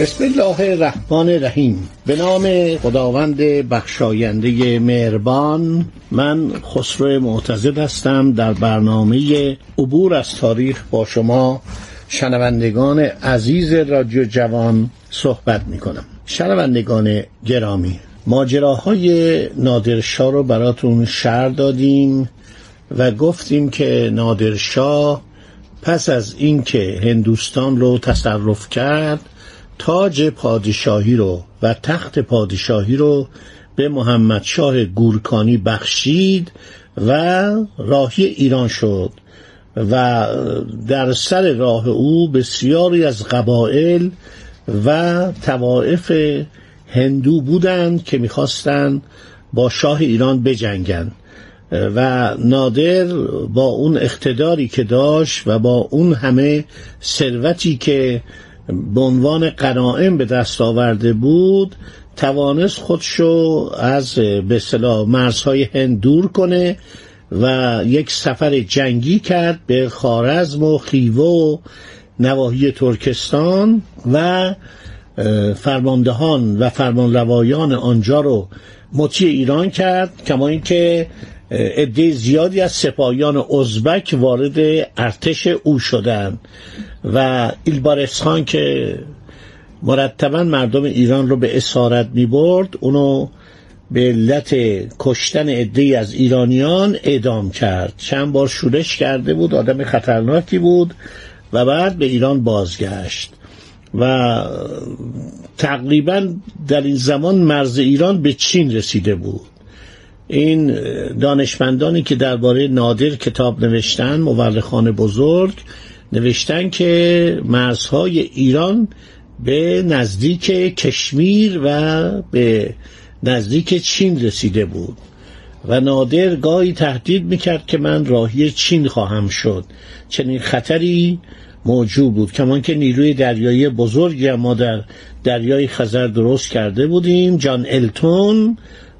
بسم الله الرحمن الرحیم. به نام خداوند بخشاینده مهربان. من خسرو معتزد هستم. در برنامه عبور از تاریخ با شما شنوندگان عزیز رادیو جوان صحبت می کنم شنوندگان گرامی ماجراهای نادرشاه رو براتون شر دادیم و گفتیم که نادرشاه پس از اینکه هندوستان رو تصرف کرد تاج پادشاهی رو و تخت پادشاهی رو به محمد شاه گورکانی بخشید و راهی ایران شد و در سر راه او بسیاری از قبایل و توائف هندو بودند که می‌خواستند با شاه ایران بجنگند. و نادر با اون اقتداری که داشت و با اون همه ثروتی که به عنوان قناعم به دست آورده بود توانست خودشو از به اصطلاح مرزهای هند دور کنه و یک سفر جنگی کرد به خارزم و خیوه و نواحی ترکستان و فرماندهان و فرمانروایان آنجا رو مطیع ایران کرد کما اینکه عده زیادی از سپاهیان ازبک وارد ارتش او شدند و ایلبارس خان که مرتبا مردم ایران رو به اسارت می برد اونو به علت کشتن عده از ایرانیان اعدام کرد. چند بار شورش کرده بود آدم خطرناکی بود و بعد به ایران بازگشت. و تقریبا در این زمان مرز ایران به چین رسیده بود. این دانشمندانی که درباره نادر کتاب نوشتن مورخان بزرگ نوشتن که مرزهای ایران به نزدیک کشمیر و به نزدیک چین رسیده بود. و نادر گاهی تهدید می‌کرد که من راهی چین خواهم شد. چنین خطری موجود بود. کمان که نیروی دریایی بزرگی ما در دریای خزر درست کرده بودیم. جان التون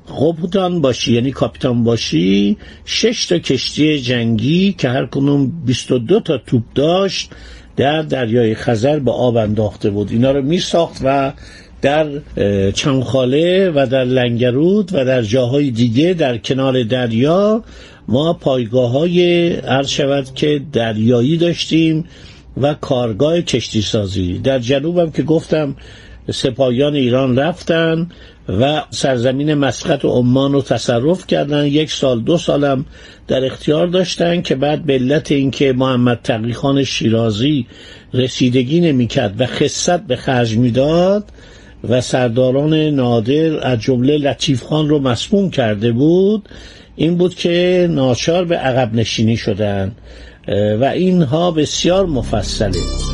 قبطان باشی یعنی کاپیتان باشی شش تا کشتی جنگی که هر کنون 22 تا توپ داشت در دریای خزر به آب انداخته بود. اینا رو می ساخت و در چمخاله و در لنگرود و در جاهای دیگه در کنار دریا ما پایگاه های شود که دریایی داشتیم و کارگاه کشتی سازی در جنوبم که گفتم سپاهیان ایران رفتن و سرزمین مسقط و عمان رو تصرف کردن. یک سال دو سالم در اختیار داشتن که بعد به علت اینکه محمد تقیخان شیرازی رسیدگی نمی‌کرد و خصت به خرج می‌داد و سرداران نادر از جمله لطیف خان رو مسموم کرده بود این بود که ناچار به عقب نشینی شدن. و اینها بسیار مفصله.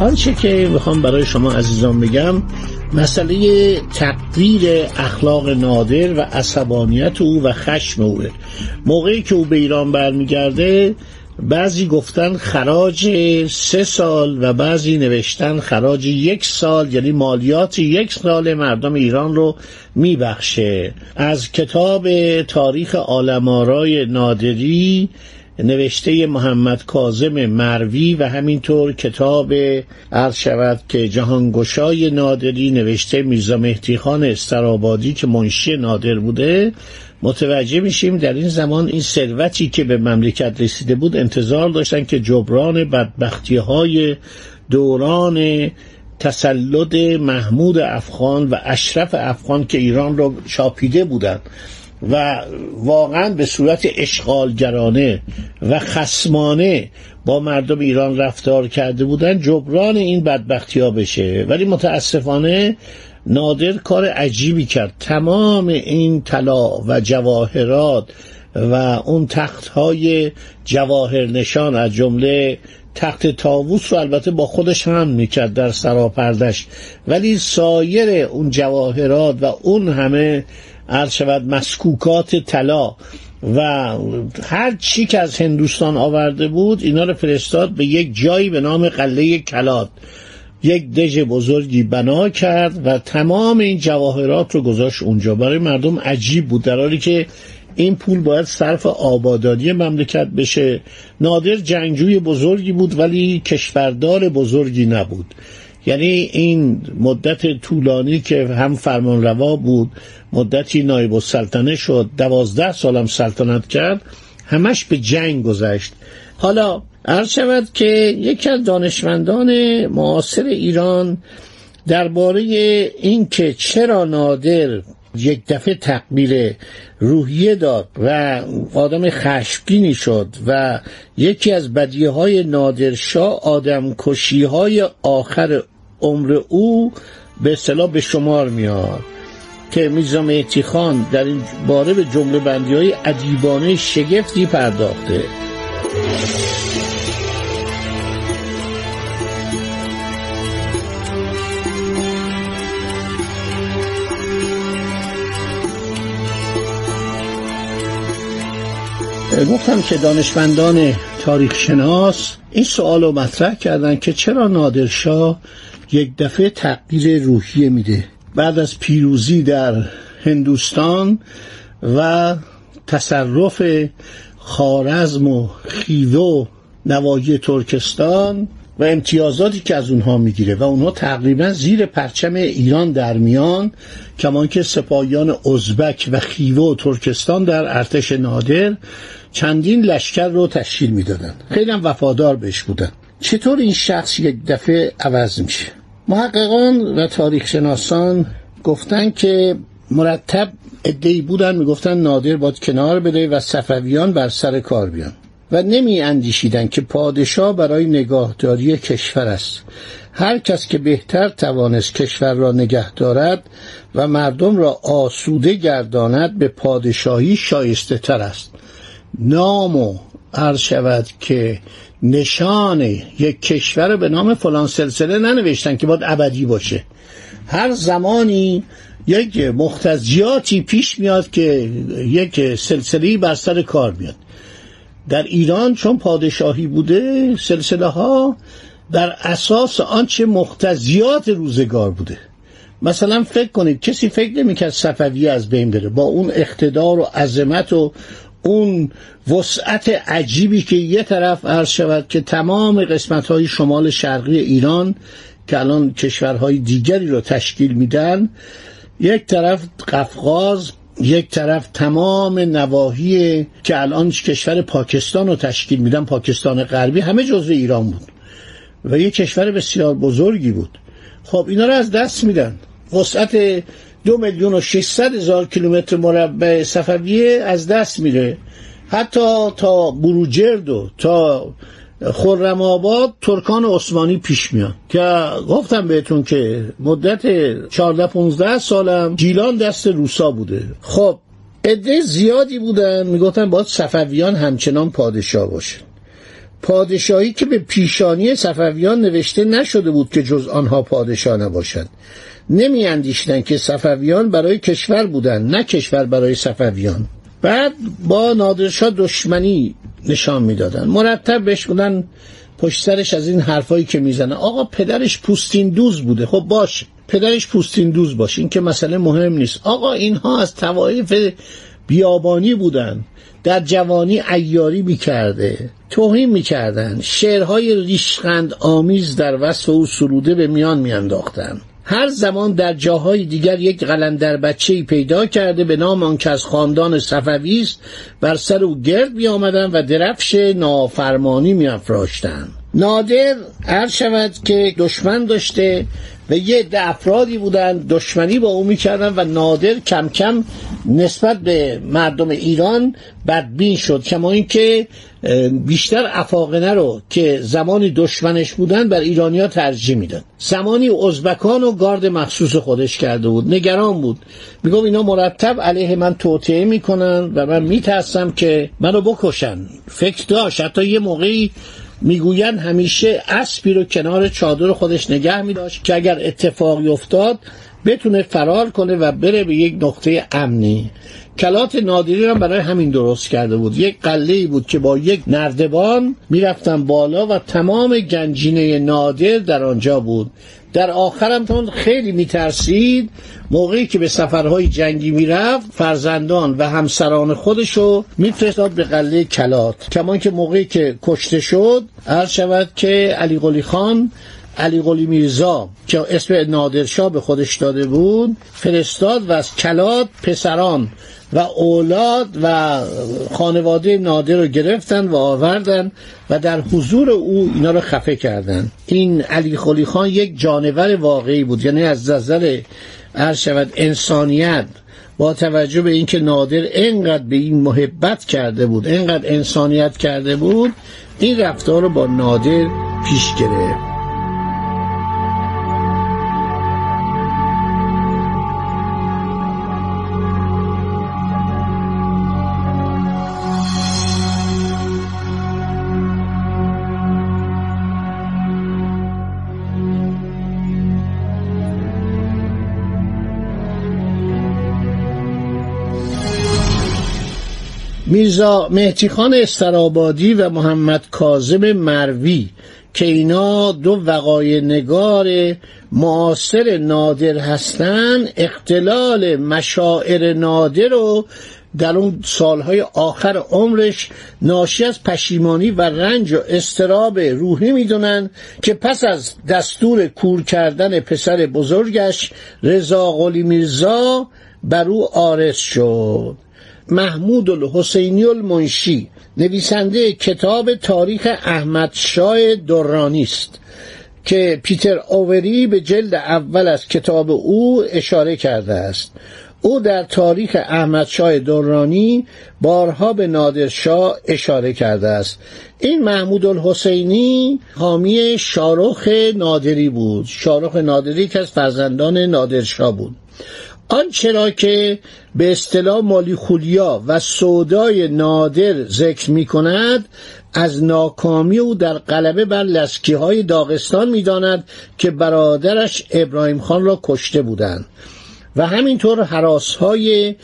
آنچه که می‌خوام برای شما عزیزان بگم مسئله تقدیر اخلاق نادر و عصبانیت او و خشم اوه موقعی که او به ایران برمیگرده بعضی گفتن خراج سه سال و بعضی نوشتن خراج یک سال یعنی مالیات یک سال مردم ایران رو میبخشه. از کتاب تاریخ آلمارای نادری نوشته محمد کازم مروی و همینطور کتاب عرض شود که جهانگشای نادری نوشته میرزا مهدی خان استرابادی که منشی نادر بوده متوجه میشیم در این زمان این ثروتی که به مملکت رسیده بود انتظار داشتن که جبران بدبختی های دوران تسلط محمود افغان و اشرف افغان که ایران را چاپیده بودند. و واقعا به صورت اشغالگرانه و خسمانه با مردم ایران رفتار کرده بودن جبران این بدبختی ها بشه. ولی متاسفانه نادر کار عجیبی کرد. تمام این طلا و جواهرات و اون تخت های جواهر نشان از جمله تخت تاووس رو البته با خودش هم می‌کرد در سراپردش ولی سایر اون جواهرات و اون همه عرض شود مسکوکات طلا و هر چی که از هندوستان آورده بود اینا رو فرستاد به یک جایی به نام قله کلات. یک دژ بزرگی بنا کرد و تمام این جواهرات رو گذاشت اونجا. برای مردم عجیب بود در حالی که این پول باید صرف آبادانی مملکت بشه. نادر جنگجوی بزرگی بود ولی کشوردار بزرگی نبود. یعنی این مدت طولانی که هم فرمان روا بود مدتی نایب السلطنه شد دوازده سالم سلطنت کرد همش به جنگ گذشت. حالا عرض شود که یکی از دانشمندان معاصر ایران درباره اینکه چرا نادر یک دفعه تقبیل روحیه داد و آدم خشمگینی شد و یکی از بدیه های نادرشاه آدم کشی های آخر عمر او به اصطلاح به شمار میاد که میرزا مهدی خان در این باره به جمله بندی های عدیبانه شگفتی پرداخته. گفتم که دانشمندان تاریخ شناس این سوال رو مطرح کردن که چرا نادرشاه یک دفعه تغییر روحیه میده بعد از پیروزی در هندوستان و تصرف خارزم و خیوه و نواحی ترکستان و امتیازاتی که از اونها می‌گیره و اونها تقریبا زیر پرچم ایران در میان کمان که سپاهیان ازبک و خیوه و ترکستان در ارتش نادر چندین لشکر رو تشکیل می‌دادن خیلی هم وفادار بهش بودن. چطور این شخص یک دفعه عوض میشه؟ محققان و تاریخ شناسان گفتن که مرتب ادهی بودن می‌گفتن نادر باید کنار بده و صفویان بر سر کار بیان. و نمی اندیشیدن که پادشاه برای نگاهداری کشور است. هر کس که بهتر توانست کشور را نگه دارد و مردم را آسوده گرداند به پادشاهی شایسته تر است. نام و عرض شود که نشان یک کشور به نام فلان سلسله ننوشتن که باید ابدی باشه. هر زمانی یک مختزیاتی پیش میاد که یک سلسله بر سر کار میاد. در ایران چون پادشاهی بوده سلسله ها در اساس آنچه مختزیات روزگار بوده. مثلا فکر کنید کسی فکر نمی‌کرد صفوی از بین بره. با اون اقتدار و عظمت و اون وسعت عجیبی که یه طرف عرض شود که تمام قسمت های شمال شرقی ایران که الان کشورهای دیگری رو تشکیل میدن یک طرف قفقاز یک طرف تمام نواحی که الان کشور پاکستان رو تشکیل میدن پاکستان غربی همه جزو ایران بود و یک کشور بسیار بزرگی بود. خب اینا رو از دست میدن. وسعت دو میلیون و ششصد هزار کیلومتر مربع صفویه از دست میره. حتی تا بروجرد و تا خرم آباد ترکان عثمانی پیش میان. که گفتم بهتون که مدت 14 15 سالم گیلان دست روسا بوده. خب عده زیادی بودن. می‌گفتن باید صفویان همچنان پادشاه باشه پادشاهی که به پیشانی صفویان نوشته نشده بود که جز آنها پادشاه نباشد نمی اندیشتن که صفویان برای کشور بودن نه کشور برای صفویان. بعد با نادرشاه دشمنی نشان می‌دادن. مرتب بهش بودن پشت سرش از این حرفایی که می‌زنه. آقا پدرش پوستین دوز بوده. خب باش پدرش پوستین دوز باشه. این که مسئله مهم نیست. آقا اینها از توایف بیابانی بودن. در جوانی ایاری می‌کرده. توهین می‌کردن. شعرهای ریشخند آمیز در وصف او سروده به میان میانداختن. هر زمان در جاهای دیگر یک قلندر بچه پیدا کرده به نام آن که از خاندان صفوی است بر سر او گرد می و درفش نافرمانی می افراشتن. نادر هر شود که دشمن داشته و یه عده افرادی بودن دشمنی با او می‌کردن و نادر کم کم نسبت به مردم ایران بدبین شد کما اینکه بیشتر افاقنه رو که زمانی دشمنش بودن بر ایرانیا ترجیح میدن زمانی ازبکان و گارد مخصوص خودش کرده بود نگران بود. میگم اینا مرتب علیه من توطعه می‌کنن و من میترسم که منو بکشن. فکر داشت حتی یه موقعی می‌گویند همیشه اسبی رو کنار چادر خودش نگه میداشت که اگر اتفاقی افتاد بتونه فرار کنه و بره به یک نقطه امنی. کلات نادری هم برای همین درست کرده بود. یک قله بود که با یک نردبان می‌رفتن بالا و تمام گنجینه نادر در آنجا بود. در آخرم تون خیلی میترسید؟ موقعی که به سفرهای جنگی می‌رفت فرزندان و همسران خودشو میفرستاد به قله کلات. کمان که موقعی که کشته شد عرض شود که علی قلی خان علی قلی میرزا که اسم نادرشاه به خودش داده بود فرستاد و از کلات پسران و اولاد و خانواده نادر رو گرفتن و آوردن و در حضور او اینا رو خفه کردن. این علی خلی خان یک جانور واقعی بود یعنی از نظر عرض شود انسانیت با توجه به اینکه نادر انقدر به این محبت کرده بود انقدر انسانیت کرده بود این رفتار رو با نادر پیش گرفت. میرزا مهتی خان استرابادی و محمد کاظم مروی که اینا دو وقای نگار معاصر نادر هستند اختلال مشاعر نادر رو در اون سالهای آخر عمرش ناشی از پشیمانی و رنج و استراب روحی می‌دونن که پس از دستور کور کردن پسر بزرگش رضا قلی میرزا بر او آرس شد. محمود الحسینی المنشی نویسنده کتاب تاریخ احمد شای درانی است که پیتر اووری به جلد اول از کتاب او اشاره کرده است. او در تاریخ احمد شای دورانی بارها به نادرشاه اشاره کرده است. این محمود الحسینی حامی شارخ نادری بود. شارخ نادری که از فرزندان نادرشاه بود. آنچه را که به اصطلاح مالی خولیا و سودای نادر ذکر می کند از ناکامی او در غلبه بر لسکی های داغستان می داند که برادرش ابراهیم خان را کشته بودند. و همینطور حراس های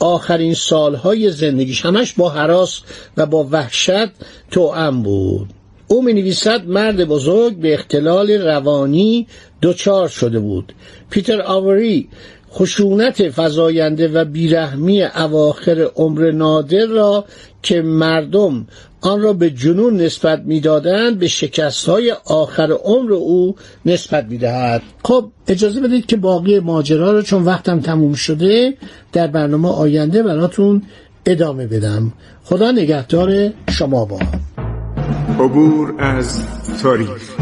آخرین سالهای زندگیش همش با حراس و با وحشت توأم بود. او می نویسد مرد بزرگ به اختلال روانی دچار شده بود. پیتر آوری خشونت فزاینده و بیرحمی اواخر عمر نادر را که مردم آن را به جنون نسبت می‌دادند به شکست های آخر عمر او نسبت می‌دهد. خب اجازه بدید که باقی ماجرا رو چون وقتم تموم شده در برنامه آینده براتون ادامه بدم. خدا نگهدار شما با. عبور از تاریخ.